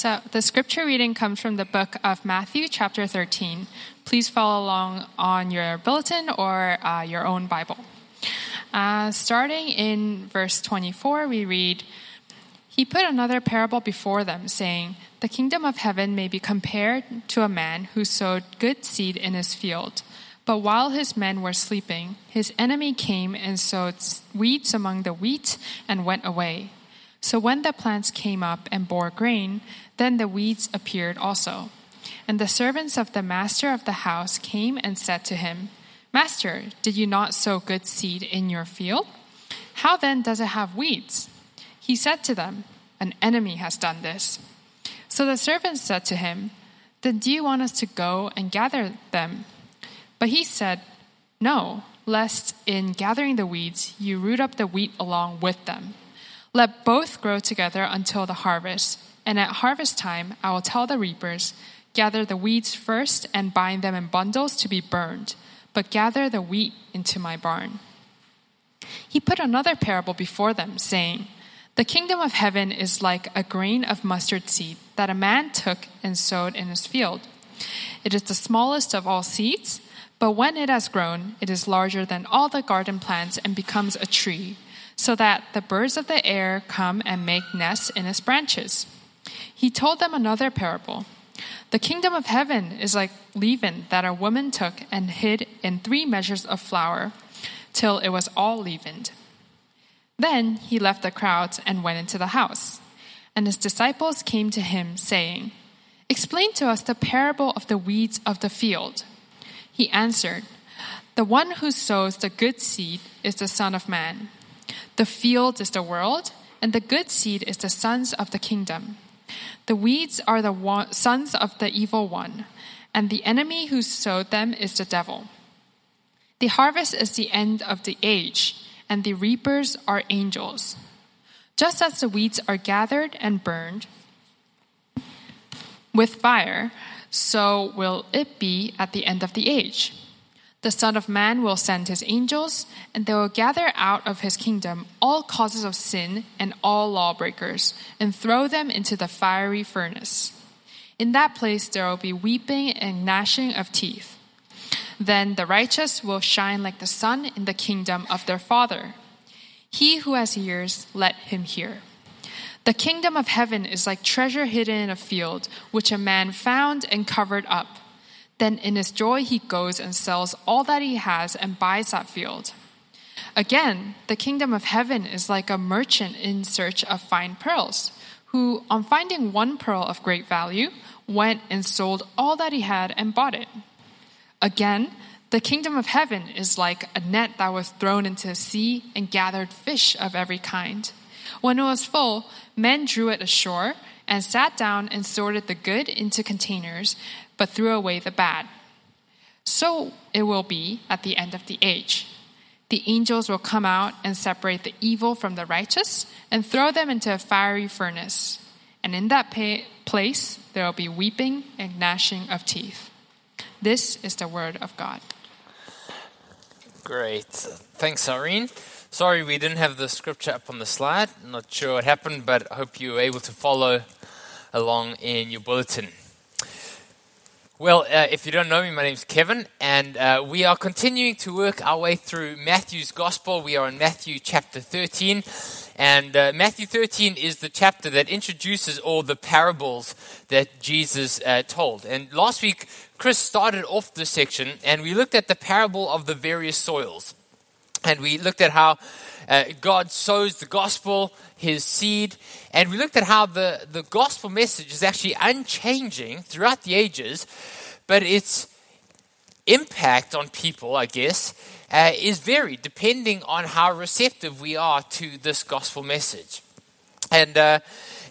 So, the scripture reading comes from the book of Matthew, chapter 13. Please follow along on your bulletin or uh, your own Bible. Uh, starting in verse 24, we read He put another parable before them, saying, The kingdom of heaven may be compared to a man who sowed good seed in his field. But while his men were sleeping, his enemy came and sowed weeds among the wheat and went away. So when the plants came up and bore grain, then the weeds appeared also. And the servants of the master of the house came and said to him, Master, did you not sow good seed in your field? How then does it have weeds? He said to them, An enemy has done this. So the servants said to him, Then do you want us to go and gather them? But he said, No, lest in gathering the weeds you root up the wheat along with them. Let both grow together until the harvest, and at harvest time I will tell the reapers, Gather the weeds first and bind them in bundles to be burned, but gather the wheat into my barn. He put another parable before them, saying, The kingdom of heaven is like a grain of mustard seed that a man took and sowed in his field. It is the smallest of all seeds, but when it has grown, it is larger than all the garden plants and becomes a tree so that the birds of the air come and make nests in its branches. He told them another parable. The kingdom of heaven is like leaven that a woman took and hid in three measures of flour till it was all leavened. Then he left the crowds and went into the house. And his disciples came to him, saying, Explain to us the parable of the weeds of the field. He answered, The one who sows the good seed is the Son of Man. The field is the world, and the good seed is the sons of the kingdom. The weeds are the sons of the evil one, and the enemy who sowed them is the devil. The harvest is the end of the age, and the reapers are angels. Just as the weeds are gathered and burned with fire, so will it be at the end of the age. The Son of Man will send his angels, and they will gather out of his kingdom all causes of sin and all lawbreakers, and throw them into the fiery furnace. In that place there will be weeping and gnashing of teeth. Then the righteous will shine like the sun in the kingdom of their Father. He who has ears, let him hear. The kingdom of heaven is like treasure hidden in a field, which a man found and covered up. Then in his joy, he goes and sells all that he has and buys that field. Again, the kingdom of heaven is like a merchant in search of fine pearls, who, on finding one pearl of great value, went and sold all that he had and bought it. Again, the kingdom of heaven is like a net that was thrown into the sea and gathered fish of every kind. When it was full, men drew it ashore and sat down and sorted the good into containers, but threw away the bad. So it will be at the end of the age. The angels will come out and separate the evil from the righteous and throw them into a fiery furnace. And in that place there will be weeping and gnashing of teeth. This is the word of God. Great. Thanks, Irene. Sorry we didn't have the scripture up on the slide. Not sure what happened, but I hope you were able to follow along in your bulletin. Well, uh, if you don't know me, my name is Kevin, and uh, we are continuing to work our way through Matthew's Gospel. We are in Matthew chapter 13, and uh, Matthew 13 is the chapter that introduces all the parables that Jesus uh, told. And last week, Chris started off this section, and we looked at the parable of the various soils. And we looked at how uh, God sows the gospel, his seed, and we looked at how the, the gospel message is actually unchanging throughout the ages, but its impact on people, I guess, uh, is varied depending on how receptive we are to this gospel message. And, uh,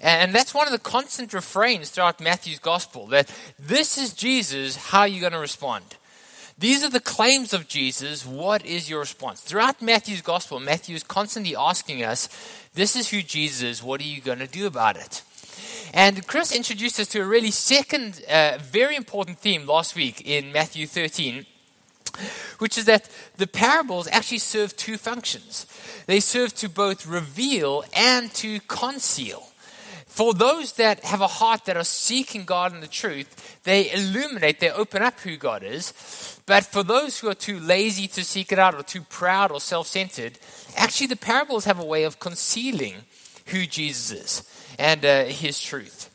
and that's one of the constant refrains throughout Matthew's gospel that this is Jesus, how are you going to respond? These are the claims of Jesus. What is your response? Throughout Matthew's gospel, Matthew is constantly asking us, This is who Jesus is. What are you going to do about it? And Chris introduced us to a really second, uh, very important theme last week in Matthew 13, which is that the parables actually serve two functions. They serve to both reveal and to conceal For those that have a heart that are seeking God and the truth, they illuminate, they open up who God is. But for those who are too lazy to seek it out or too proud or self centered, actually the parables have a way of concealing who Jesus is and uh, his truth.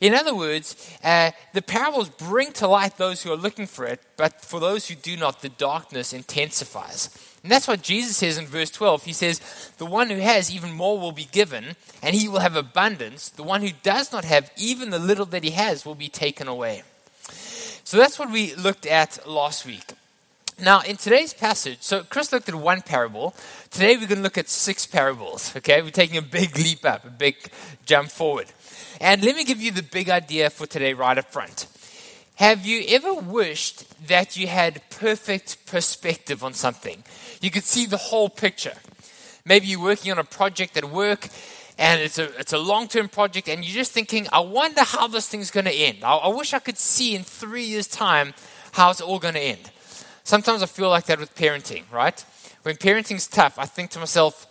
In other words, uh, the parables bring to light those who are looking for it, but for those who do not, the darkness intensifies. And that's what Jesus says in verse 12. He says, The one who has, even more will be given, and he will have abundance. The one who does not have, even the little that he has, will be taken away. So that's what we looked at last week. Now, in today's passage, so Chris looked at one parable. Today we're going to look at six parables. Okay, we're taking a big leap up, a big jump forward. And let me give you the big idea for today right up front. Have you ever wished that you had perfect perspective on something? You could see the whole picture. Maybe you're working on a project at work and it's a, it's a long term project, and you're just thinking, I wonder how this thing's going to end. I, I wish I could see in three years' time how it's all going to end. Sometimes I feel like that with parenting, right? When parenting's tough, I think to myself,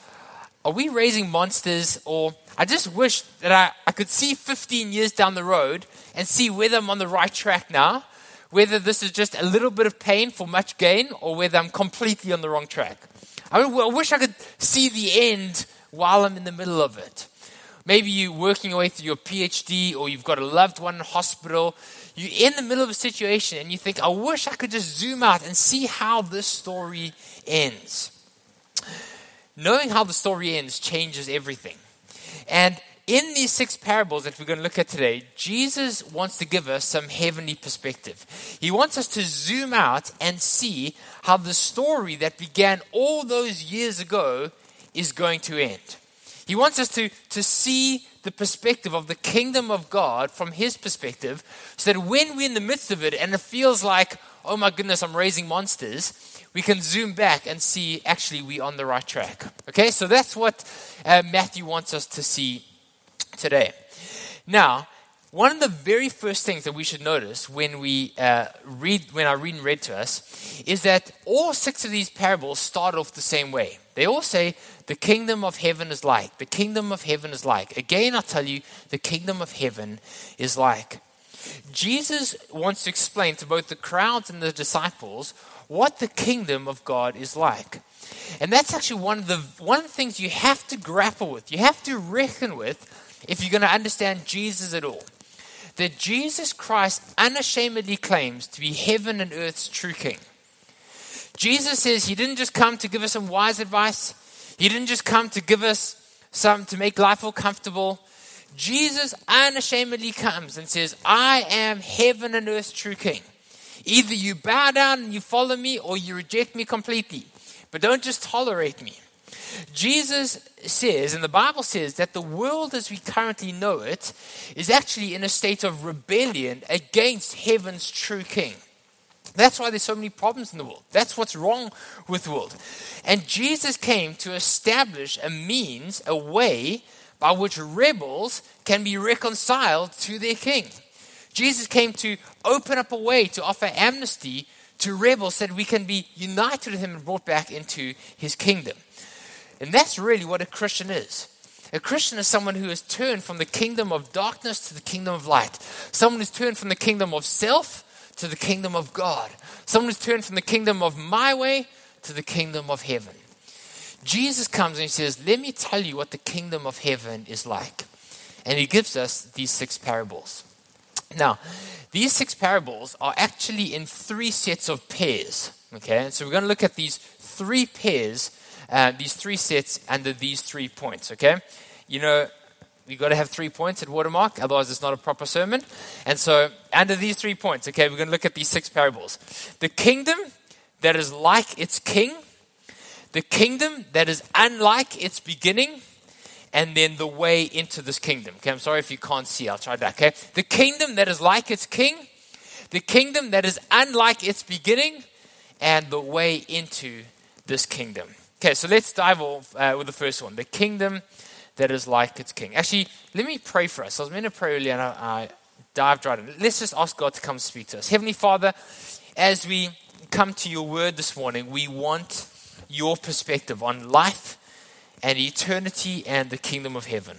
are we raising monsters or I just wish that I, I could see 15 years down the road and see whether I'm on the right track now, whether this is just a little bit of pain for much gain, or whether I'm completely on the wrong track. I, mean, I wish I could see the end while I'm in the middle of it. Maybe you're working your way through your PhD or you've got a loved one in hospital. You're in the middle of a situation and you think, I wish I could just zoom out and see how this story ends. Knowing how the story ends changes everything. And in these six parables that we're going to look at today, Jesus wants to give us some heavenly perspective. He wants us to zoom out and see how the story that began all those years ago is going to end. He wants us to, to see the perspective of the kingdom of God from his perspective, so that when we're in the midst of it and it feels like, oh my goodness, I'm raising monsters, we can zoom back and see actually we're on the right track. Okay, so that's what uh, Matthew wants us to see today. Now, one of the very first things that we should notice when we uh, read, when I read and read to us, is that all six of these parables start off the same way. They all say, "The kingdom of heaven is like." The kingdom of heaven is like. Again, I tell you, the kingdom of heaven is like. Jesus wants to explain to both the crowds and the disciples what the kingdom of God is like. And that's actually one of the one things you have to grapple with. You have to reckon with if you're going to understand Jesus at all. That Jesus Christ unashamedly claims to be heaven and earth's true king. Jesus says he didn't just come to give us some wise advice. He didn't just come to give us some to make life all comfortable. Jesus unashamedly comes and says, I am heaven and earth's true king. Either you bow down and you follow me or you reject me completely. But don't just tolerate me. Jesus says, and the Bible says, that the world as we currently know it is actually in a state of rebellion against heaven's true king. That's why there's so many problems in the world. That's what's wrong with the world. And Jesus came to establish a means, a way by which rebels can be reconciled to their king. Jesus came to open up a way to offer amnesty to rebels that we can be united with him and brought back into his kingdom. And that's really what a Christian is. A Christian is someone who has turned from the kingdom of darkness to the kingdom of light. Someone who's turned from the kingdom of self to the kingdom of God. Someone who's turned from the kingdom of my way to the kingdom of heaven. Jesus comes and he says, Let me tell you what the kingdom of heaven is like. And he gives us these six parables. Now, these six parables are actually in three sets of pairs. Okay, so we're going to look at these three pairs, uh, these three sets under these three points. Okay, you know, you've got to have three points at watermark, otherwise, it's not a proper sermon. And so, under these three points, okay, we're going to look at these six parables. The kingdom that is like its king, the kingdom that is unlike its beginning, and then the way into this kingdom. Okay, I'm sorry if you can't see, I'll try that. Okay, the kingdom that is like its king, the kingdom that is unlike its beginning, and the way into this kingdom. Okay, so let's dive off uh, with the first one the kingdom that is like its king. Actually, let me pray for us. I was meant to pray earlier and I, I dived right in. Let's just ask God to come speak to us. Heavenly Father, as we come to your word this morning, we want your perspective on life and eternity and the kingdom of heaven.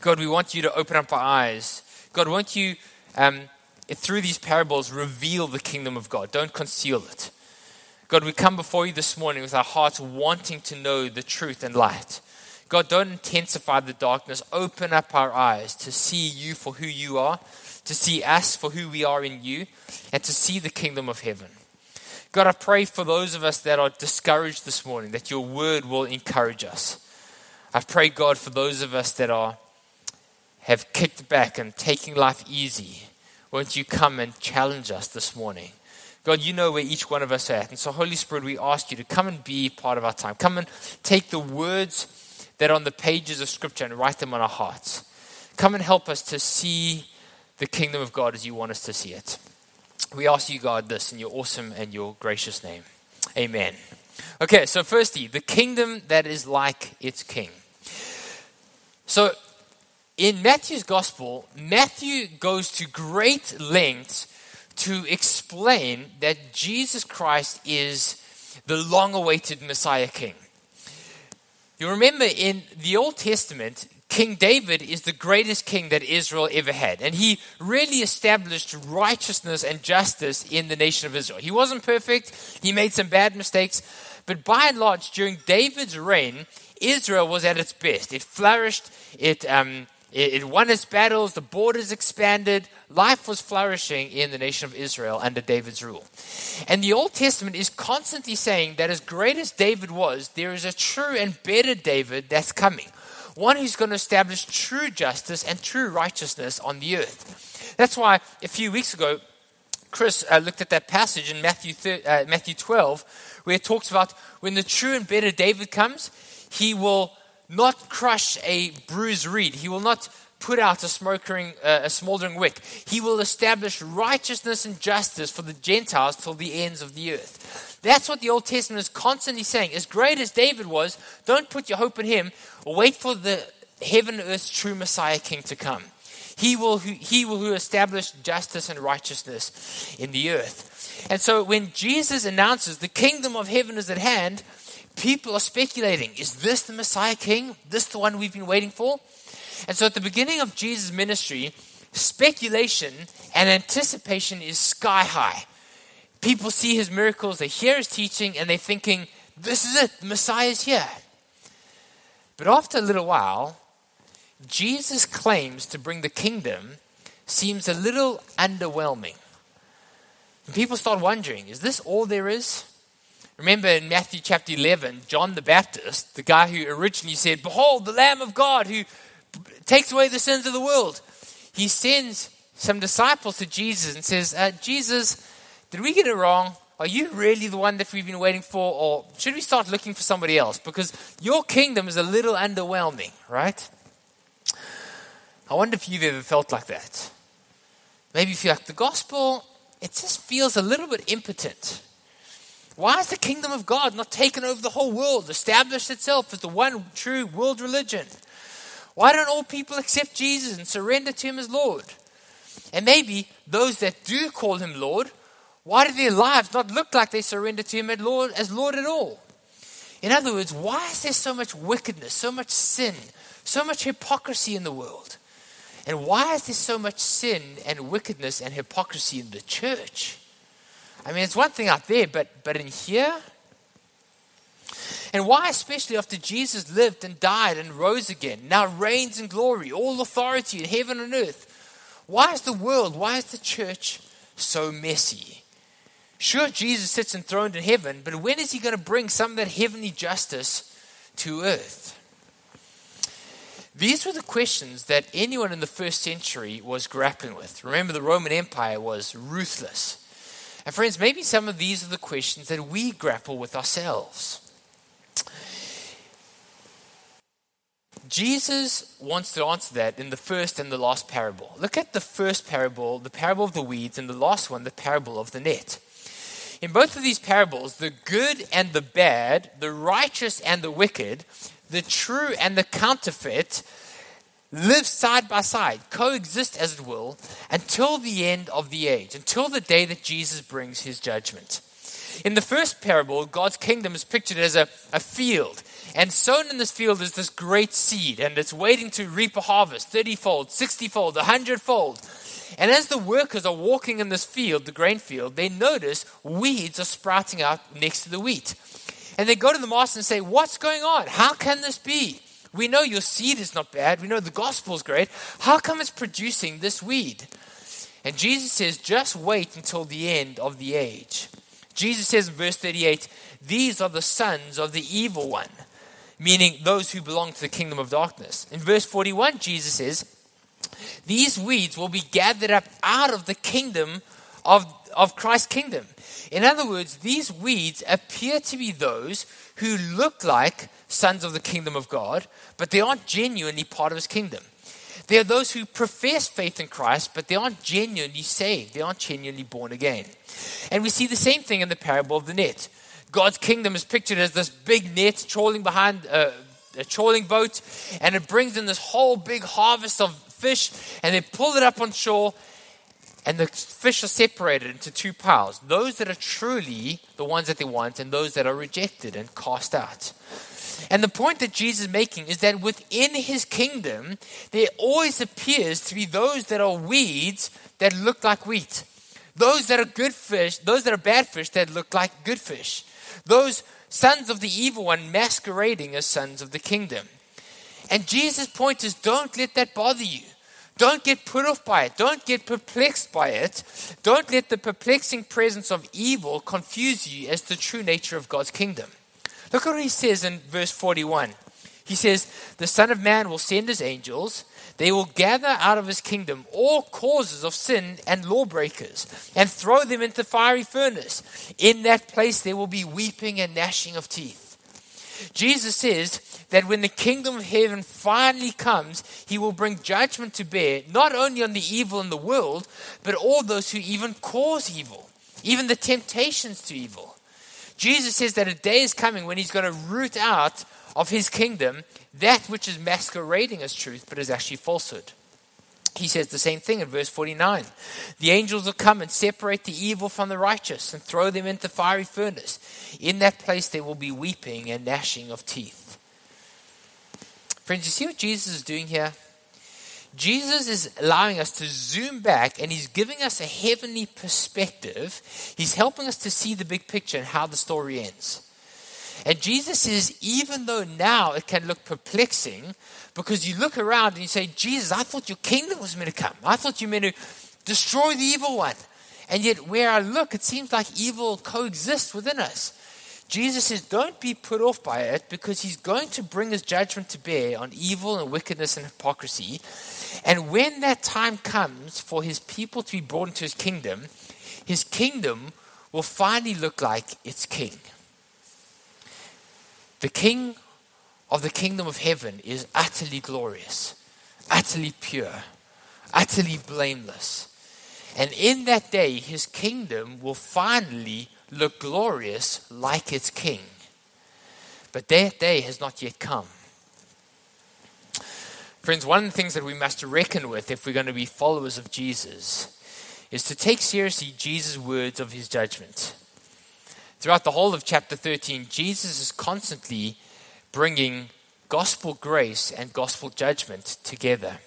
God, we want you to open up our eyes. God, won't you, um, through these parables, reveal the kingdom of God? Don't conceal it. God, we come before you this morning with our hearts wanting to know the truth and light. God, don't intensify the darkness. Open up our eyes to see you for who you are, to see us for who we are in you, and to see the kingdom of heaven. God, I pray for those of us that are discouraged this morning that your word will encourage us. I pray, God, for those of us that are have kicked back and taking life easy. Won't you come and challenge us this morning? God, you know where each one of us are at. And so, Holy Spirit, we ask you to come and be part of our time. Come and take the words that on the pages of Scripture and write them on our hearts. Come and help us to see the kingdom of God as you want us to see it. We ask you, God, this in your awesome and your gracious name. Amen. Okay, so firstly, the kingdom that is like its king. So in Matthew's gospel, Matthew goes to great lengths to explain that Jesus Christ is the long awaited Messiah king. You remember in the Old Testament, King David is the greatest king that Israel ever had. And he really established righteousness and justice in the nation of Israel. He wasn't perfect, he made some bad mistakes, but by and large, during David's reign, Israel was at its best. It flourished, it, um, it, it won its battles, the borders expanded, life was flourishing in the nation of Israel under David's rule. And the Old Testament is constantly saying that as great as David was, there is a true and better David that's coming one who's going to establish true justice and true righteousness on the earth. That's why a few weeks ago, Chris uh, looked at that passage in Matthew, thir- uh, Matthew 12, where it talks about when the true and better David comes, he will not crush a bruised reed. He will not put out a smoking, uh, a smoldering wick. He will establish righteousness and justice for the Gentiles till the ends of the earth. That's what the Old Testament is constantly saying. As great as David was, don't put your hope in him. Wait for the heaven and earth's true Messiah King to come. He will, he will who establish justice and righteousness in the earth. And so when Jesus announces the kingdom of heaven is at hand, people are speculating is this the Messiah King? This the one we've been waiting for? And so at the beginning of Jesus' ministry, speculation and anticipation is sky high. People see his miracles, they hear his teaching, and they're thinking, this is it, the Messiah is here. But after a little while, Jesus' claims to bring the kingdom seems a little underwhelming. And people start wondering, is this all there is? Remember in Matthew chapter 11, John the Baptist, the guy who originally said, Behold, the Lamb of God who takes away the sins of the world. He sends some disciples to Jesus and says, uh, Jesus, did we get it wrong? Are you really the one that we've been waiting for? Or should we start looking for somebody else? Because your kingdom is a little underwhelming, right? I wonder if you've ever felt like that. Maybe if you like the gospel, it just feels a little bit impotent. Why has the kingdom of God not taken over the whole world, established itself as the one true world religion? Why don't all people accept Jesus and surrender to Him as Lord? And maybe those that do call Him Lord, why do their lives not look like they surrender to Him as Lord, as Lord at all? In other words, why is there so much wickedness, so much sin, so much hypocrisy in the world? And why is there so much sin and wickedness and hypocrisy in the church? I mean, it's one thing out there, but, but in here, and why, especially after Jesus lived and died and rose again, now reigns in glory, all authority in heaven and earth? Why is the world, why is the church so messy? Sure, Jesus sits enthroned in heaven, but when is he going to bring some of that heavenly justice to earth? These were the questions that anyone in the first century was grappling with. Remember, the Roman Empire was ruthless. And, friends, maybe some of these are the questions that we grapple with ourselves. Jesus wants to answer that in the first and the last parable. Look at the first parable, the parable of the weeds, and the last one, the parable of the net. In both of these parables, the good and the bad, the righteous and the wicked, the true and the counterfeit live side by side, coexist as it will, until the end of the age, until the day that Jesus brings his judgment. In the first parable, God's kingdom is pictured as a, a field. And sown in this field is this great seed, and it's waiting to reap a harvest 30 fold, 60 fold, 100 fold. And as the workers are walking in this field, the grain field, they notice weeds are sprouting out next to the wheat. And they go to the master and say, What's going on? How can this be? We know your seed is not bad. We know the gospel is great. How come it's producing this weed? And Jesus says, Just wait until the end of the age. Jesus says in verse 38, These are the sons of the evil one, meaning those who belong to the kingdom of darkness. In verse 41, Jesus says, These weeds will be gathered up out of the kingdom of, of Christ's kingdom. In other words, these weeds appear to be those who look like sons of the kingdom of God, but they aren't genuinely part of his kingdom. There are those who profess faith in Christ, but they aren't genuinely saved. They aren't genuinely born again. And we see the same thing in the parable of the net. God's kingdom is pictured as this big net trawling behind a, a trawling boat, and it brings in this whole big harvest of fish, and they pull it up on shore, and the fish are separated into two piles those that are truly the ones that they want, and those that are rejected and cast out. And the point that Jesus is making is that within his kingdom, there always appears to be those that are weeds that look like wheat. Those that are good fish, those that are bad fish that look like good fish. Those sons of the evil one masquerading as sons of the kingdom. And Jesus' point is don't let that bother you. Don't get put off by it. Don't get perplexed by it. Don't let the perplexing presence of evil confuse you as to the true nature of God's kingdom. Look at what he says in verse 41. He says, The Son of Man will send his angels. They will gather out of his kingdom all causes of sin and lawbreakers and throw them into the fiery furnace. In that place there will be weeping and gnashing of teeth. Jesus says that when the kingdom of heaven finally comes, he will bring judgment to bear, not only on the evil in the world, but all those who even cause evil, even the temptations to evil. Jesus says that a day is coming when he's going to root out of his kingdom that which is masquerading as truth, but is actually falsehood. He says the same thing in verse 49. The angels will come and separate the evil from the righteous and throw them into the fiery furnace. In that place there will be weeping and gnashing of teeth. Friends, you see what Jesus is doing here? Jesus is allowing us to zoom back and he's giving us a heavenly perspective. He's helping us to see the big picture and how the story ends. And Jesus says, even though now it can look perplexing, because you look around and you say, Jesus, I thought your kingdom was meant to come. I thought you meant to destroy the evil one. And yet, where I look, it seems like evil coexists within us. Jesus says, Don't be put off by it because he's going to bring his judgment to bear on evil and wickedness and hypocrisy. And when that time comes for his people to be brought into his kingdom, his kingdom will finally look like its king. The king of the kingdom of heaven is utterly glorious, utterly pure, utterly blameless. And in that day, his kingdom will finally look glorious like its king. But that day has not yet come. Friends, one of the things that we must reckon with if we're going to be followers of Jesus is to take seriously Jesus' words of his judgment. Throughout the whole of chapter 13, Jesus is constantly bringing gospel grace and gospel judgment together.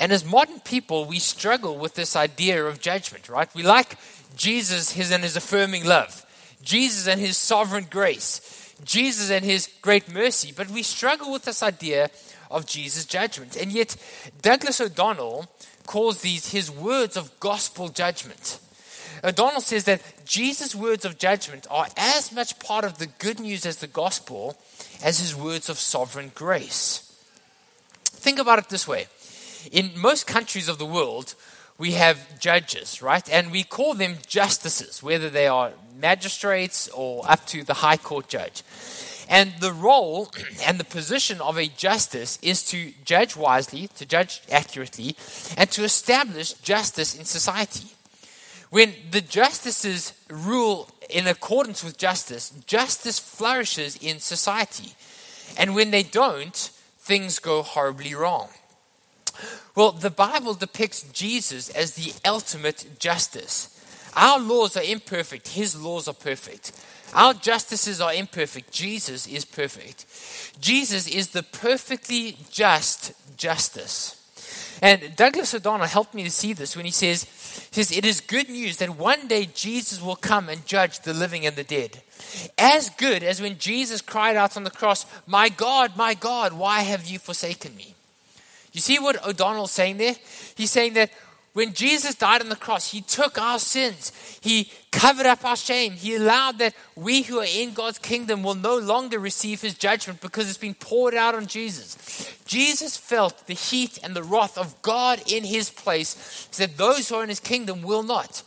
And as modern people, we struggle with this idea of judgment, right? We like Jesus his and his affirming love, Jesus and his sovereign grace, Jesus and his great mercy, but we struggle with this idea of Jesus' judgment. And yet, Douglas O'Donnell calls these his words of gospel judgment. O'Donnell says that Jesus' words of judgment are as much part of the good news as the gospel as his words of sovereign grace. Think about it this way in most countries of the world, we have judges, right? And we call them justices, whether they are magistrates or up to the high court judge. And the role and the position of a justice is to judge wisely, to judge accurately, and to establish justice in society. When the justices rule in accordance with justice, justice flourishes in society. And when they don't, things go horribly wrong. Well, the Bible depicts Jesus as the ultimate justice. Our laws are imperfect, His laws are perfect. Our justices are imperfect, Jesus is perfect. Jesus is the perfectly just justice. And Douglas O'Donnell helped me to see this when he says, he says, It is good news that one day Jesus will come and judge the living and the dead. As good as when Jesus cried out on the cross, My God, my God, why have you forsaken me? You see what O'Donnell's saying there? He's saying that when Jesus died on the cross, he took our sins. He covered up our shame. He allowed that we who are in God's kingdom will no longer receive his judgment because it's been poured out on Jesus. Jesus felt the heat and the wrath of God in his place, so that those who are in his kingdom will not.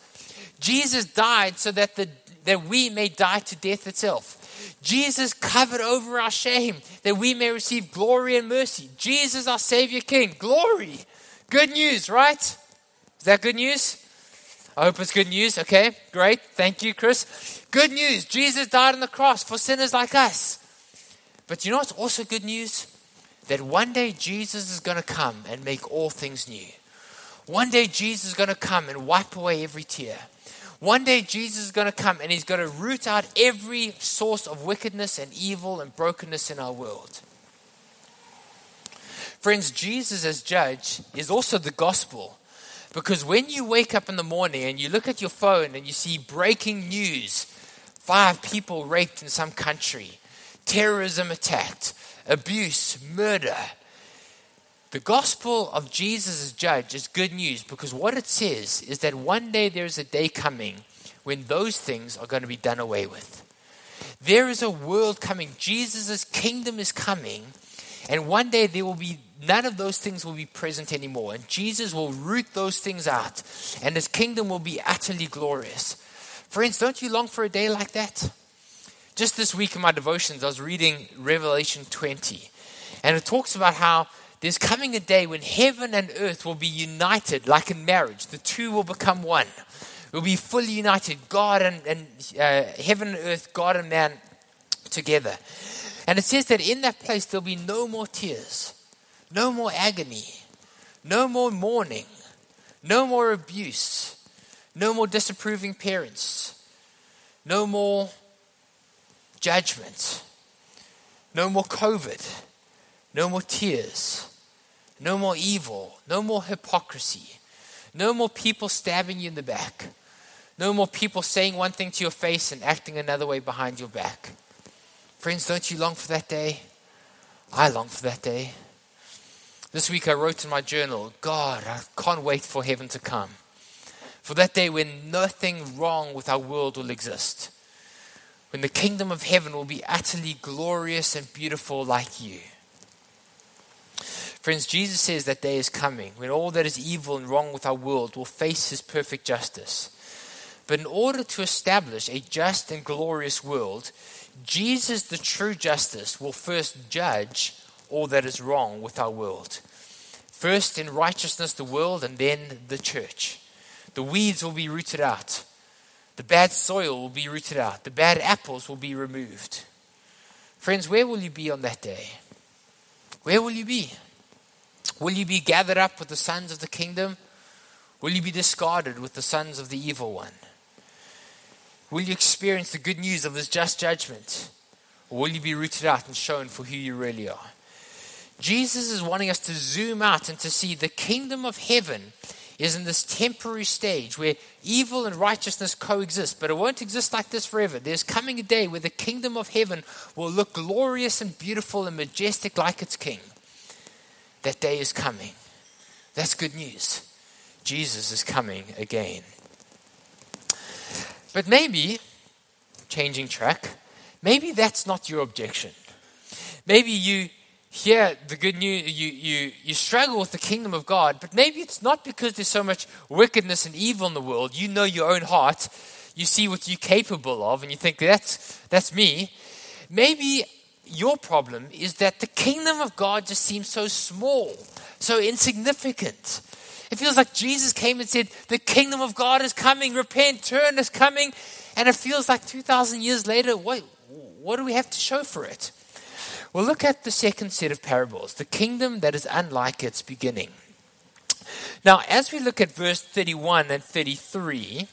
Jesus died so that, the, that we may die to death itself. Jesus covered over our shame that we may receive glory and mercy. Jesus, our Savior King, glory. Good news, right? Is that good news? I hope it's good news. Okay, great. Thank you, Chris. Good news. Jesus died on the cross for sinners like us. But you know what's also good news? That one day Jesus is going to come and make all things new. One day Jesus is going to come and wipe away every tear. One day Jesus is going to come and he's going to root out every source of wickedness and evil and brokenness in our world. Friends, Jesus as judge is also the gospel because when you wake up in the morning and you look at your phone and you see breaking news five people raped in some country, terrorism attacked, abuse, murder. The gospel of Jesus as judge is good news because what it says is that one day there's a day coming when those things are going to be done away with. There is a world coming. Jesus' kingdom is coming. And one day there will be none of those things will be present anymore. And Jesus will root those things out, and his kingdom will be utterly glorious. Friends, don't you long for a day like that? Just this week in my devotions, I was reading Revelation 20, and it talks about how there's coming a day when heaven and earth will be united like in marriage. The two will become one. Will be fully united, God and, and uh, heaven and earth, God and man together. And it says that in that place there'll be no more tears no more agony. No more mourning. No more abuse. No more disapproving parents. No more judgment. No more COVID. No more tears. No more evil. No more hypocrisy. No more people stabbing you in the back. No more people saying one thing to your face and acting another way behind your back. Friends, don't you long for that day? I long for that day. This week I wrote in my journal, God, I can't wait for heaven to come. For that day when nothing wrong with our world will exist. When the kingdom of heaven will be utterly glorious and beautiful like you. Friends, Jesus says that day is coming when all that is evil and wrong with our world will face his perfect justice. But in order to establish a just and glorious world, Jesus, the true justice, will first judge all that is wrong with our world. First in righteousness, the world, and then the church. The weeds will be rooted out. The bad soil will be rooted out. The bad apples will be removed. Friends, where will you be on that day? Where will you be? Will you be gathered up with the sons of the kingdom? Will you be discarded with the sons of the evil one? Will you experience the good news of this just judgment? Or will you be rooted out and shown for who you really are? Jesus is wanting us to zoom out and to see the kingdom of heaven is in this temporary stage where evil and righteousness coexist, but it won't exist like this forever. There's coming a day where the kingdom of heaven will look glorious and beautiful and majestic like its king. That day is coming. That's good news. Jesus is coming again. But maybe, changing track, maybe that's not your objection. Maybe you hear the good news, you, you, you struggle with the kingdom of God, but maybe it's not because there's so much wickedness and evil in the world. You know your own heart, you see what you're capable of, and you think that's, that's me. Maybe your problem is that the kingdom of God just seems so small, so insignificant. It feels like Jesus came and said, The kingdom of God is coming, repent, turn is coming. And it feels like 2,000 years later, what, what do we have to show for it? Well, look at the second set of parables the kingdom that is unlike its beginning. Now, as we look at verse 31 and 33,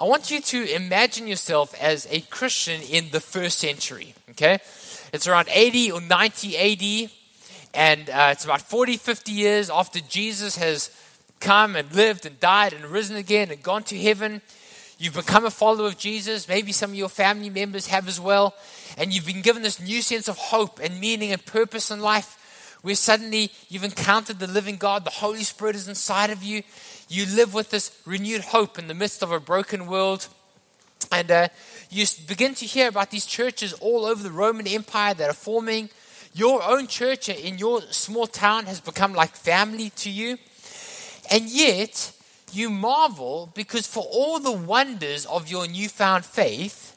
I want you to imagine yourself as a Christian in the first century. Okay? It's around 80 or 90 AD, and uh, it's about 40, 50 years after Jesus has come and lived and died and risen again and gone to heaven. You've become a follower of Jesus. Maybe some of your family members have as well. And you've been given this new sense of hope and meaning and purpose in life where suddenly you've encountered the living God, the Holy Spirit is inside of you. You live with this renewed hope in the midst of a broken world. And uh, you begin to hear about these churches all over the Roman Empire that are forming. Your own church in your small town has become like family to you. And yet, you marvel because for all the wonders of your newfound faith,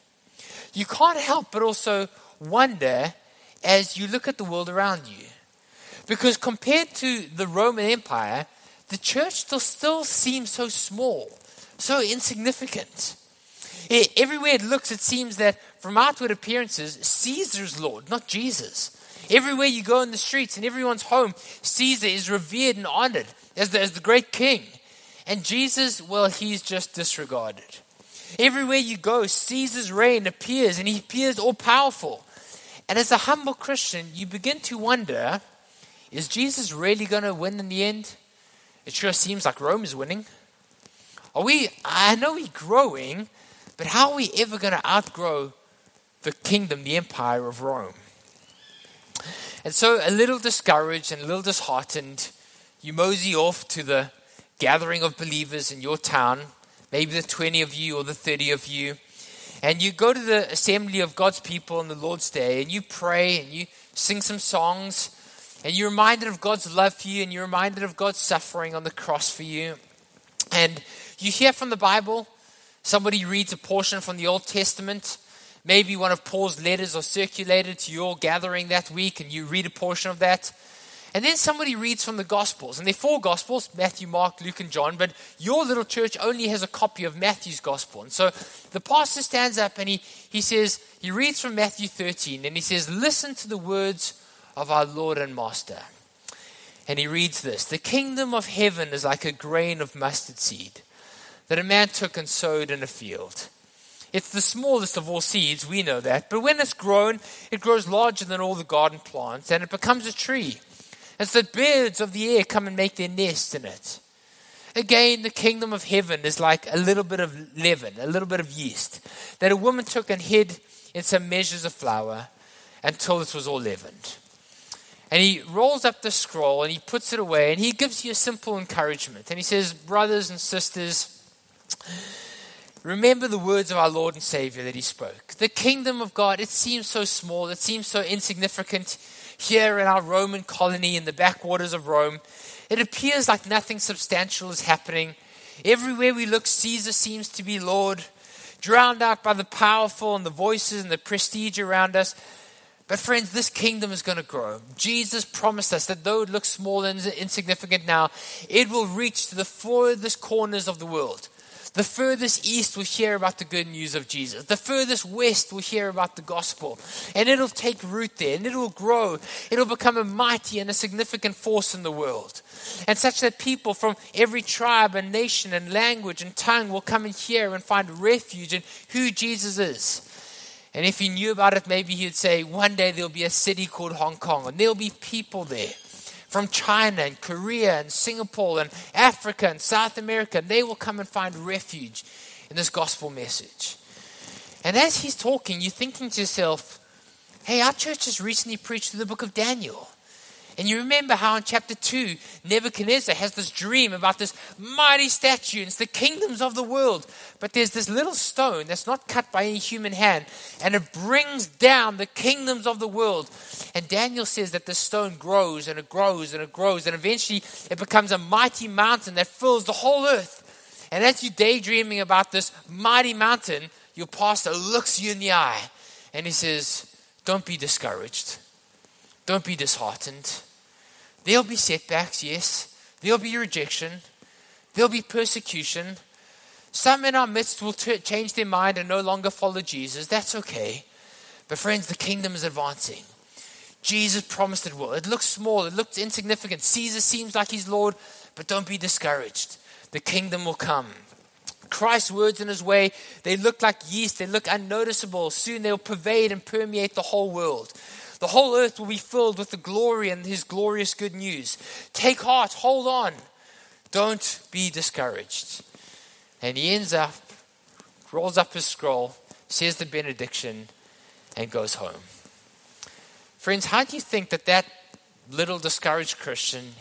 you can't help but also wonder as you look at the world around you. Because compared to the Roman Empire, the church still, still seems so small, so insignificant. Everywhere it looks, it seems that from outward appearances, Caesar's Lord, not Jesus. Everywhere you go in the streets, and everyone's home, Caesar is revered and honored as the, as the great king. And Jesus, well, he's just disregarded. Everywhere you go, Caesar's reign appears, and he appears all powerful. And as a humble Christian, you begin to wonder is Jesus really going to win in the end? It sure seems like Rome is winning. Are we, I know we're growing, but how are we ever going to outgrow the kingdom, the empire of Rome? And so, a little discouraged and a little disheartened, you mosey off to the gathering of believers in your town, maybe the 20 of you or the 30 of you, and you go to the assembly of God's people on the Lord's Day and you pray and you sing some songs and you're reminded of God's love for you and you're reminded of God's suffering on the cross for you. And you hear from the Bible, somebody reads a portion from the Old Testament. Maybe one of Paul's letters are circulated to your gathering that week and you read a portion of that. And then somebody reads from the Gospels. And there are four Gospels Matthew, Mark, Luke, and John. But your little church only has a copy of Matthew's Gospel. And so the pastor stands up and he, he says, he reads from Matthew 13 and he says, Listen to the words of our Lord and Master. And he reads this The kingdom of heaven is like a grain of mustard seed that a man took and sowed in a field. It's the smallest of all seeds, we know that, but when it's grown, it grows larger than all the garden plants and it becomes a tree. And so birds of the air come and make their nest in it. Again, the kingdom of heaven is like a little bit of leaven, a little bit of yeast, that a woman took and hid in some measures of flour until it was all leavened. And he rolls up the scroll and he puts it away and he gives you a simple encouragement. And he says, Brothers and sisters, remember the words of our Lord and Savior that he spoke. The kingdom of God, it seems so small, it seems so insignificant here in our Roman colony in the backwaters of Rome. It appears like nothing substantial is happening. Everywhere we look, Caesar seems to be Lord, drowned out by the powerful and the voices and the prestige around us. But, friends, this kingdom is going to grow. Jesus promised us that though it looks small and insignificant now, it will reach to the furthest corners of the world. The furthest east will hear about the good news of Jesus. The furthest west will hear about the gospel. And it'll take root there and it'll grow. It'll become a mighty and a significant force in the world. And such that people from every tribe and nation and language and tongue will come and hear and find refuge in who Jesus is. And if he knew about it, maybe he'd say, one day there'll be a city called Hong Kong, and there'll be people there from China and Korea and Singapore and Africa and South America. And they will come and find refuge in this gospel message. And as he's talking, you're thinking to yourself, hey, our church has recently preached through the book of Daniel. And you remember how in chapter 2, Nebuchadnezzar has this dream about this mighty statue, and it's the kingdoms of the world. But there's this little stone that's not cut by any human hand, and it brings down the kingdoms of the world. And Daniel says that the stone grows and it grows and it grows, and eventually it becomes a mighty mountain that fills the whole earth. And as you're daydreaming about this mighty mountain, your pastor looks you in the eye and he says, Don't be discouraged. Don't be disheartened. There'll be setbacks, yes. There'll be rejection. There'll be persecution. Some in our midst will t- change their mind and no longer follow Jesus. That's okay. But, friends, the kingdom is advancing. Jesus promised it will. It looks small, it looks insignificant. Caesar seems like he's Lord, but don't be discouraged. The kingdom will come. Christ's words in his way, they look like yeast, they look unnoticeable. Soon they'll pervade and permeate the whole world. The whole earth will be filled with the glory and his glorious good news. Take heart, hold on. Don't be discouraged. And he ends up, rolls up his scroll, says the benediction, and goes home. Friends, how do you think that that little discouraged Christian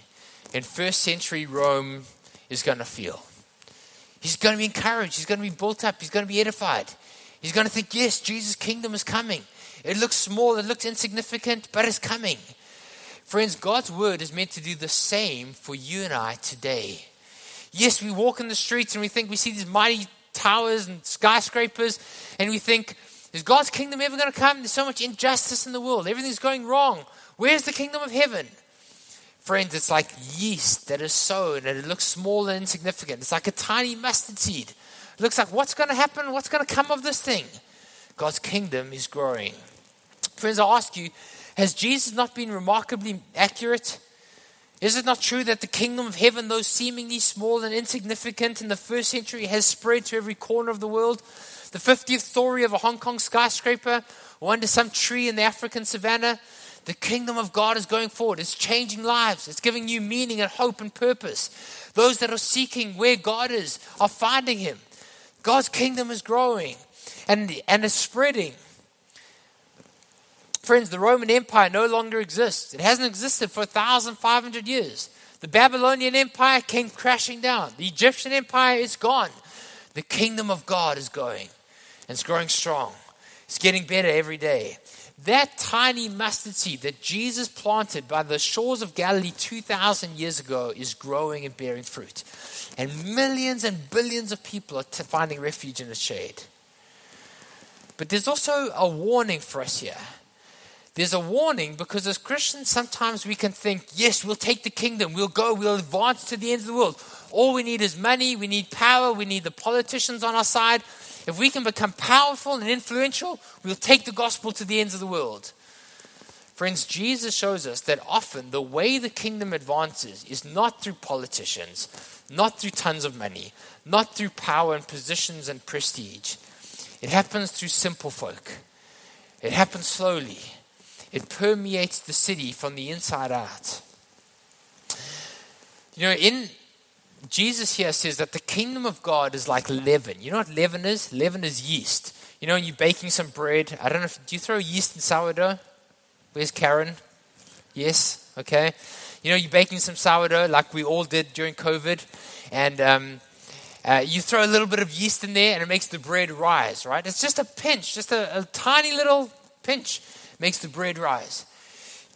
in first century Rome is going to feel? He's going to be encouraged. He's going to be built up. He's going to be edified. He's going to think, yes, Jesus' kingdom is coming. It looks small, it looks insignificant, but it's coming. Friends, God's word is meant to do the same for you and I today. Yes, we walk in the streets and we think we see these mighty towers and skyscrapers, and we think, is God's kingdom ever going to come? There's so much injustice in the world. Everything's going wrong. Where's the kingdom of heaven? Friends, it's like yeast that is sown and it looks small and insignificant. It's like a tiny mustard seed. It looks like what's going to happen? What's going to come of this thing? God's kingdom is growing. Friends, I ask you, has Jesus not been remarkably accurate? Is it not true that the kingdom of heaven, though seemingly small and insignificant in the first century, has spread to every corner of the world? The 50th story of a Hong Kong skyscraper or under some tree in the African savannah the kingdom of God is going forward. It's changing lives. It's giving you meaning and hope and purpose. Those that are seeking where God is are finding Him. God's kingdom is growing and, and is spreading. Friends, the Roman Empire no longer exists. It hasn't existed for 1,500 years. The Babylonian Empire came crashing down. The Egyptian Empire is gone. The kingdom of God is going and it's growing strong. It's getting better every day. That tiny mustard seed that Jesus planted by the shores of Galilee 2,000 years ago is growing and bearing fruit. And millions and billions of people are finding refuge in its shade. But there's also a warning for us here. There's a warning because as Christians, sometimes we can think, yes, we'll take the kingdom, we'll go, we'll advance to the ends of the world. All we need is money, we need power, we need the politicians on our side, if we can become powerful and influential, we'll take the gospel to the ends of the world. Friends, Jesus shows us that often the way the kingdom advances is not through politicians, not through tons of money, not through power and positions and prestige. It happens through simple folk. It happens slowly. It permeates the city from the inside out. You know, in Jesus here says that the kingdom of God is like leaven. You know what leaven is? Leaven is yeast. You know, you're baking some bread. I don't know if, do you throw yeast in sourdough? Where's Karen? Yes? Okay. You know, you're baking some sourdough like we all did during COVID. And um, uh, you throw a little bit of yeast in there and it makes the bread rise, right? It's just a pinch, just a, a tiny little pinch makes the bread rise.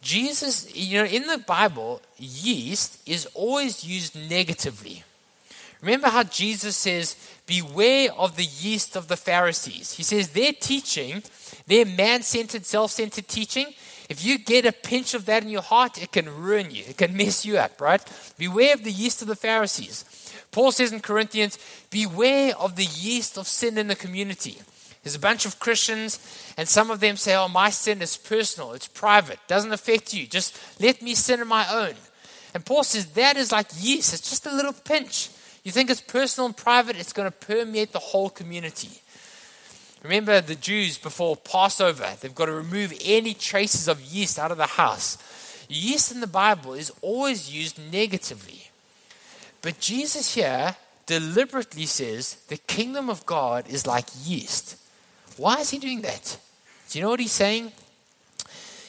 Jesus, you know, in the Bible, yeast is always used negatively. Remember how Jesus says, Beware of the yeast of the Pharisees. He says their teaching, their man centered, self centered teaching, if you get a pinch of that in your heart, it can ruin you, it can mess you up, right? Beware of the yeast of the Pharisees. Paul says in Corinthians, Beware of the yeast of sin in the community. There's a bunch of Christians, and some of them say, Oh, my sin is personal, it's private, doesn't affect you. Just let me sin on my own. And Paul says that is like yeast, it's just a little pinch. You think it's personal and private, it's going to permeate the whole community. Remember the Jews before Passover, they've got to remove any traces of yeast out of the house. Yeast in the Bible is always used negatively. But Jesus here deliberately says the kingdom of God is like yeast. Why is he doing that? Do you know what he's saying?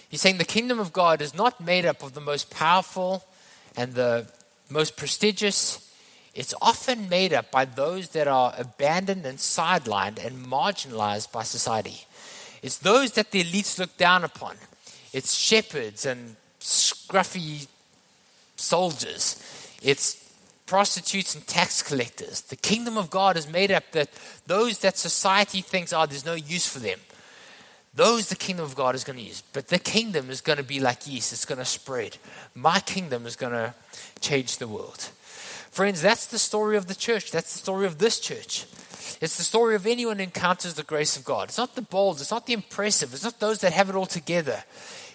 He's saying the kingdom of God is not made up of the most powerful and the most prestigious. It's often made up by those that are abandoned and sidelined and marginalized by society. It's those that the elites look down upon. It's shepherds and scruffy soldiers. It's prostitutes and tax collectors. The kingdom of God is made up that those that society thinks, oh, there's no use for them. Those the kingdom of God is going to use. But the kingdom is going to be like yeast, it's going to spread. My kingdom is going to change the world. Friends, that's the story of the church. That's the story of this church. It's the story of anyone who encounters the grace of God. It's not the bold, it's not the impressive, it's not those that have it all together.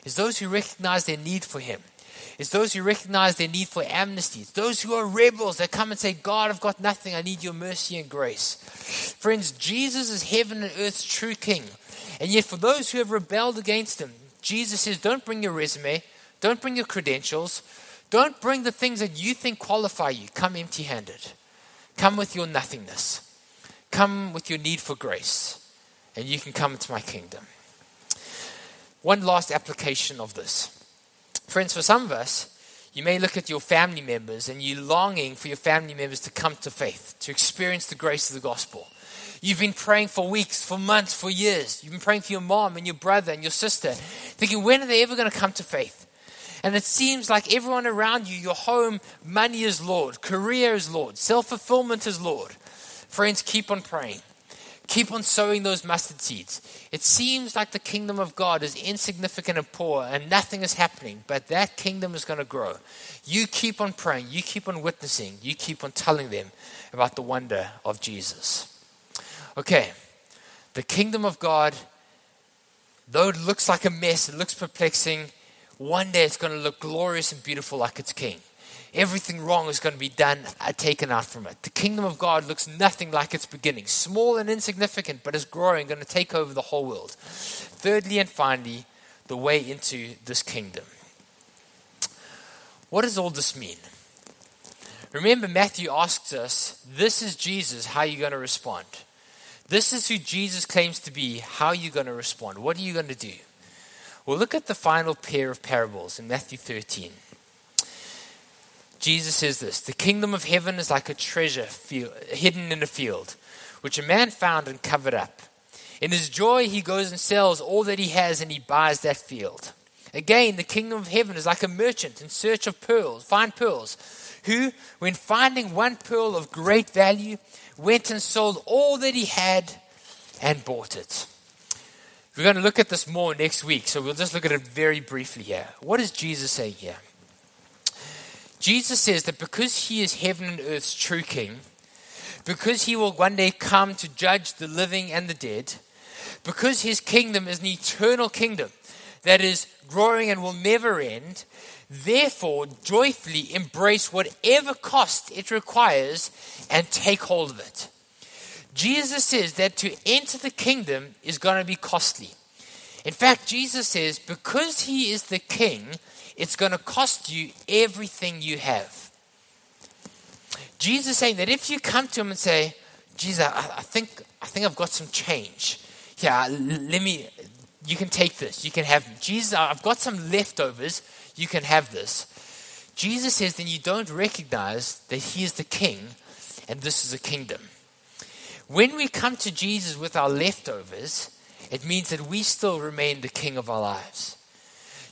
It's those who recognize their need for Him. It's those who recognize their need for amnesty. It's those who are rebels that come and say, God, I've got nothing. I need your mercy and grace. Friends, Jesus is heaven and earth's true king. And yet, for those who have rebelled against him, Jesus says, don't bring your resume, don't bring your credentials, don't bring the things that you think qualify you. Come empty handed. Come with your nothingness. Come with your need for grace, and you can come into my kingdom. One last application of this. Friends, for some of us, you may look at your family members and you're longing for your family members to come to faith, to experience the grace of the gospel. You've been praying for weeks, for months, for years. You've been praying for your mom and your brother and your sister, thinking, when are they ever going to come to faith? And it seems like everyone around you, your home, money is Lord, career is Lord, self fulfillment is Lord. Friends, keep on praying. Keep on sowing those mustard seeds. It seems like the kingdom of God is insignificant and poor and nothing is happening, but that kingdom is going to grow. You keep on praying, you keep on witnessing, you keep on telling them about the wonder of Jesus. Okay, the kingdom of God, though it looks like a mess, it looks perplexing, one day it's going to look glorious and beautiful like its king. Everything wrong is going to be done, uh, taken out from it. The kingdom of God looks nothing like its beginning. Small and insignificant, but is growing, going to take over the whole world. Thirdly and finally, the way into this kingdom. What does all this mean? Remember, Matthew asks us, This is Jesus, how are you going to respond? This is who Jesus claims to be, how are you going to respond? What are you going to do? Well, look at the final pair of parables in Matthew 13. Jesus says this The kingdom of heaven is like a treasure field, hidden in a field, which a man found and covered up. In his joy, he goes and sells all that he has and he buys that field. Again, the kingdom of heaven is like a merchant in search of pearls, fine pearls, who, when finding one pearl of great value, went and sold all that he had and bought it. We're going to look at this more next week, so we'll just look at it very briefly here. What is Jesus saying here? Jesus says that because he is heaven and earth's true king, because he will one day come to judge the living and the dead, because his kingdom is an eternal kingdom that is growing and will never end, therefore joyfully embrace whatever cost it requires and take hold of it. Jesus says that to enter the kingdom is going to be costly. In fact, Jesus says because he is the king, it's going to cost you everything you have. Jesus is saying that if you come to him and say, Jesus, I, I think I think I've got some change. Yeah, let me you can take this. You can have Jesus, I've got some leftovers. You can have this. Jesus says then you don't recognize that he is the king and this is a kingdom. When we come to Jesus with our leftovers, it means that we still remain the king of our lives.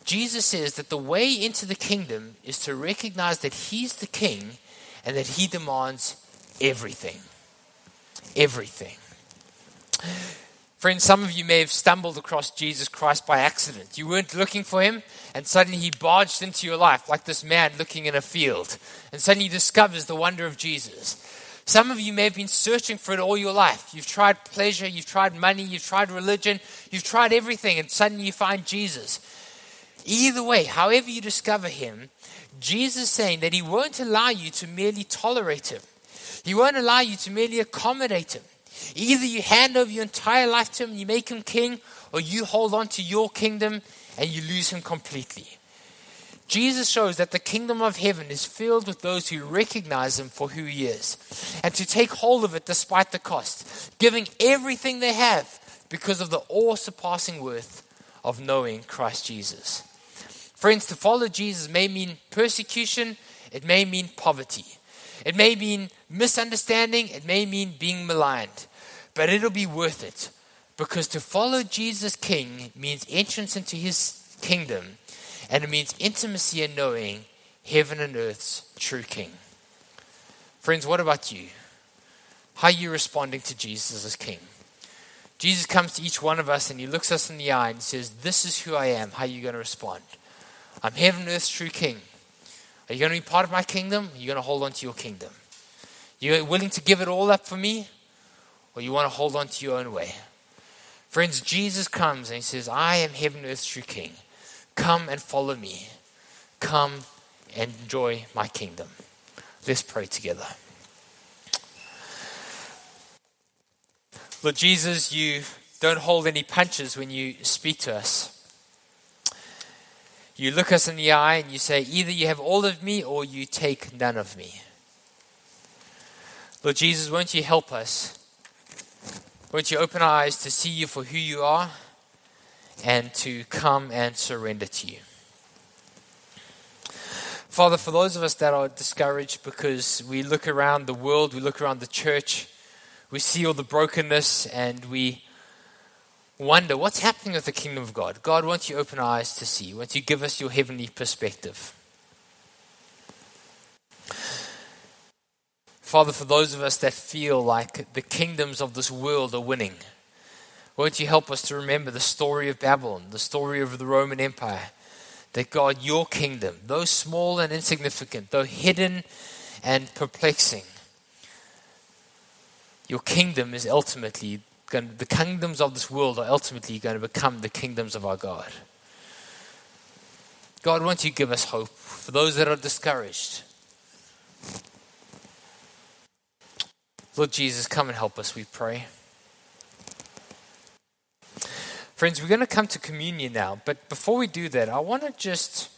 Jesus says that the way into the kingdom is to recognize that he's the king and that he demands everything. Everything. Friends, some of you may have stumbled across Jesus Christ by accident. You weren't looking for him, and suddenly he barged into your life like this man looking in a field, and suddenly discovers the wonder of Jesus. Some of you may have been searching for it all your life. You've tried pleasure, you've tried money, you've tried religion, you've tried everything, and suddenly you find Jesus. Either way, however you discover him, Jesus is saying that he won't allow you to merely tolerate him. He won't allow you to merely accommodate him. Either you hand over your entire life to him and you make him king, or you hold on to your kingdom and you lose him completely. Jesus shows that the kingdom of heaven is filled with those who recognize him for who he is and to take hold of it despite the cost, giving everything they have because of the awe surpassing worth of knowing Christ Jesus. Friends, to follow Jesus may mean persecution, it may mean poverty, it may mean misunderstanding, it may mean being maligned, but it'll be worth it because to follow Jesus King means entrance into his kingdom and it means intimacy and knowing heaven and earth's true King. Friends, what about you? How are you responding to Jesus as King? Jesus comes to each one of us and he looks us in the eye and says, This is who I am. How are you going to respond? I'm heaven and earth's true King. Are you going to be part of my kingdom? Are you going to hold on to your kingdom? You willing to give it all up for me? Or you want to hold on to your own way? Friends, Jesus comes and he says, I am heaven and earth's true King. Come and follow me. come and enjoy my kingdom. Let's pray together. Lord Jesus, you don't hold any punches when you speak to us. You look us in the eye and you say, either you have all of me or you take none of me. Lord Jesus, won't you help us? Won't you open our eyes to see you for who you are and to come and surrender to you? Father, for those of us that are discouraged because we look around the world, we look around the church, we see all the brokenness, and we wonder what's happening with the kingdom of God. God, won't you open our eyes to see? Won't you give us your heavenly perspective? Father, for those of us that feel like the kingdoms of this world are winning, won't you help us to remember the story of Babylon, the story of the Roman Empire? That God, your kingdom, though small and insignificant, though hidden and perplexing, your kingdom is ultimately going the kingdoms of this world are ultimately going to become the kingdoms of our God. God, won't you give us hope for those that are discouraged? Lord Jesus, come and help us, we pray. Friends, we're going to come to communion now, but before we do that, I want to just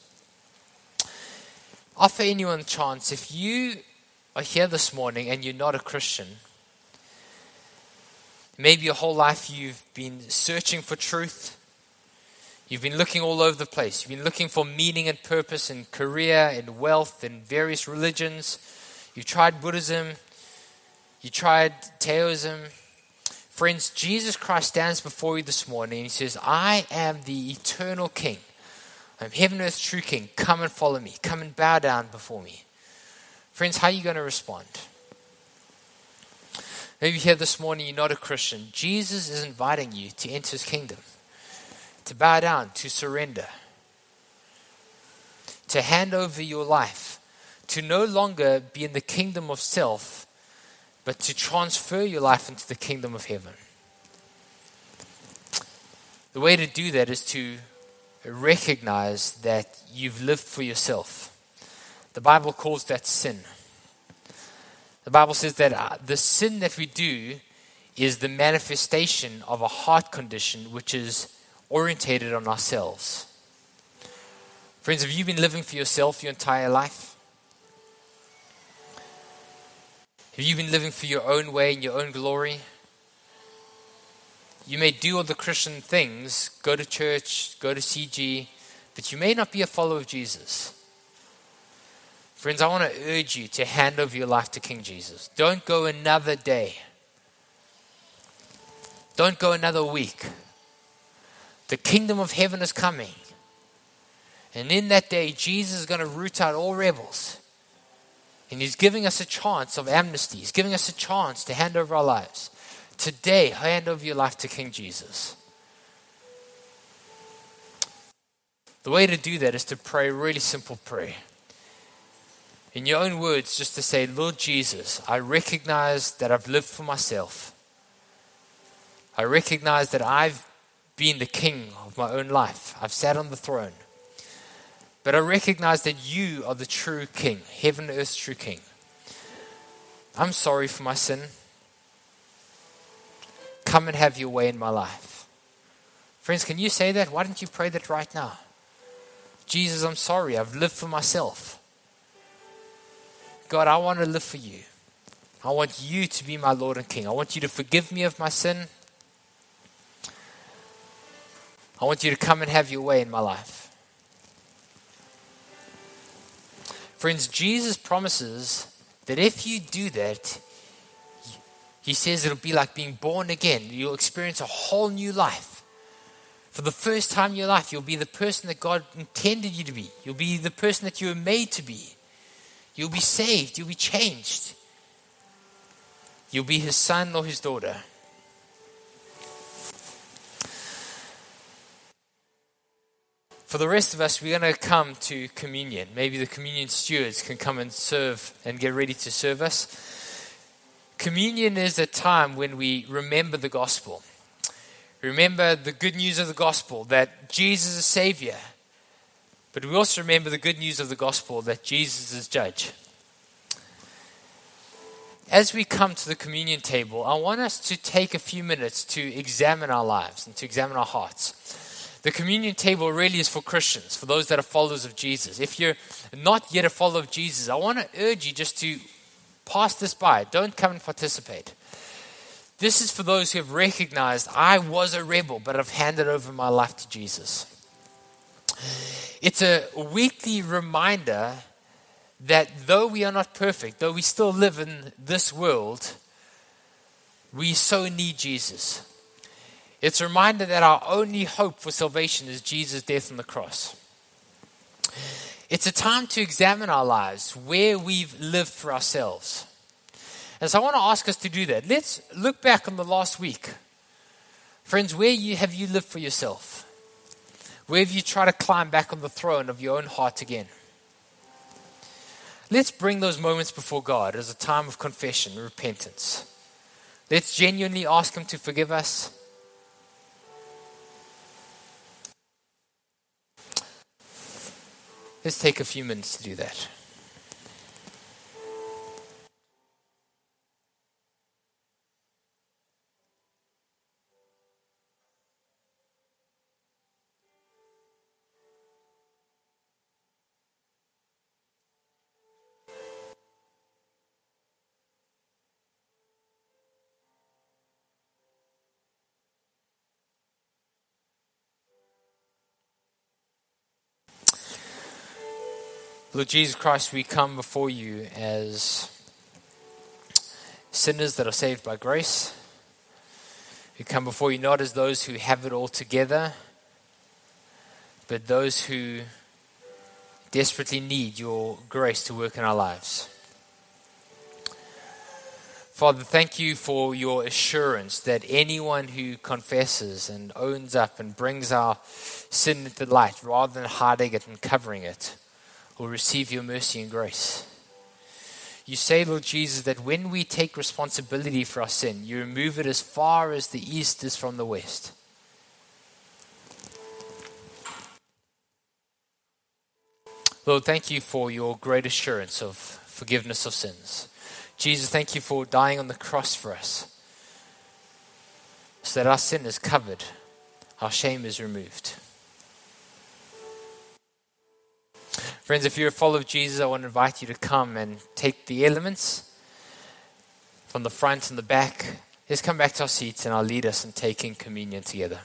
offer anyone a chance. If you are here this morning and you're not a Christian, maybe your whole life you've been searching for truth. You've been looking all over the place. You've been looking for meaning and purpose in career, in wealth, in various religions. You've tried Buddhism. You tried Taoism. Friends, Jesus Christ stands before you this morning and he says, I am the eternal King. I'm heaven and earth's true King. Come and follow me. Come and bow down before me. Friends, how are you going to respond? Maybe here this morning you're not a Christian. Jesus is inviting you to enter his kingdom, to bow down, to surrender, to hand over your life, to no longer be in the kingdom of self but to transfer your life into the kingdom of heaven. The way to do that is to recognize that you've lived for yourself. The Bible calls that sin. The Bible says that uh, the sin that we do is the manifestation of a heart condition which is orientated on ourselves. Friends, have you been living for yourself your entire life? Have you been living for your own way and your own glory? You may do all the Christian things, go to church, go to CG, but you may not be a follower of Jesus. Friends, I want to urge you to hand over your life to King Jesus. Don't go another day. Don't go another week. The kingdom of heaven is coming. And in that day, Jesus is going to root out all rebels. And He's giving us a chance of amnesty. He's giving us a chance to hand over our lives. Today, hand over your life to King Jesus. The way to do that is to pray a really simple prayer. In your own words, just to say, Lord Jesus, I recognize that I've lived for myself. I recognize that I've been the king of my own life. I've sat on the throne. But I recognize that you are the true King, heaven and earth's true King. I'm sorry for my sin. Come and have your way in my life. Friends, can you say that? Why don't you pray that right now? Jesus, I'm sorry. I've lived for myself. God, I want to live for you. I want you to be my Lord and King. I want you to forgive me of my sin. I want you to come and have your way in my life. Friends, Jesus promises that if you do that, he says it'll be like being born again. You'll experience a whole new life. For the first time in your life, you'll be the person that God intended you to be. You'll be the person that you were made to be. You'll be saved. You'll be changed. You'll be his son or his daughter. For the rest of us, we're going to come to communion. Maybe the communion stewards can come and serve and get ready to serve us. Communion is a time when we remember the gospel. Remember the good news of the gospel that Jesus is Savior, But we also remember the good news of the gospel that Jesus is judge. As we come to the communion table, I want us to take a few minutes to examine our lives and to examine our hearts. The communion table really is for Christians, for those that are followers of Jesus. If you're not yet a follower of Jesus, I want to urge you just to pass this by. Don't come and participate. This is for those who have recognized I was a rebel, but I've handed over my life to Jesus. It's a weekly reminder that though we are not perfect, though we still live in this world, we so need Jesus. It's a reminder that our only hope for salvation is Jesus' death on the cross. It's a time to examine our lives, where we've lived for ourselves. And so I want to ask us to do that. Let's look back on the last week. Friends, where you, have you lived for yourself? Where have you try to climb back on the throne of your own heart again? Let's bring those moments before God as a time of confession and repentance. Let's genuinely ask Him to forgive us. Let's take a few minutes to do that. Lord Jesus Christ, we come before you as sinners that are saved by grace. We come before you not as those who have it all together, but those who desperately need your grace to work in our lives. Father, thank you for your assurance that anyone who confesses and owns up and brings our sin into the light rather than hiding it and covering it will receive your mercy and grace. You say, Lord Jesus, that when we take responsibility for our sin, you remove it as far as the east is from the west. Lord, thank you for your great assurance of forgiveness of sins. Jesus, thank you for dying on the cross for us so that our sin is covered, our shame is removed. Friends, if you're a follower of Jesus, I want to invite you to come and take the elements from the front and the back. Let's come back to our seats and I'll lead us in taking communion together.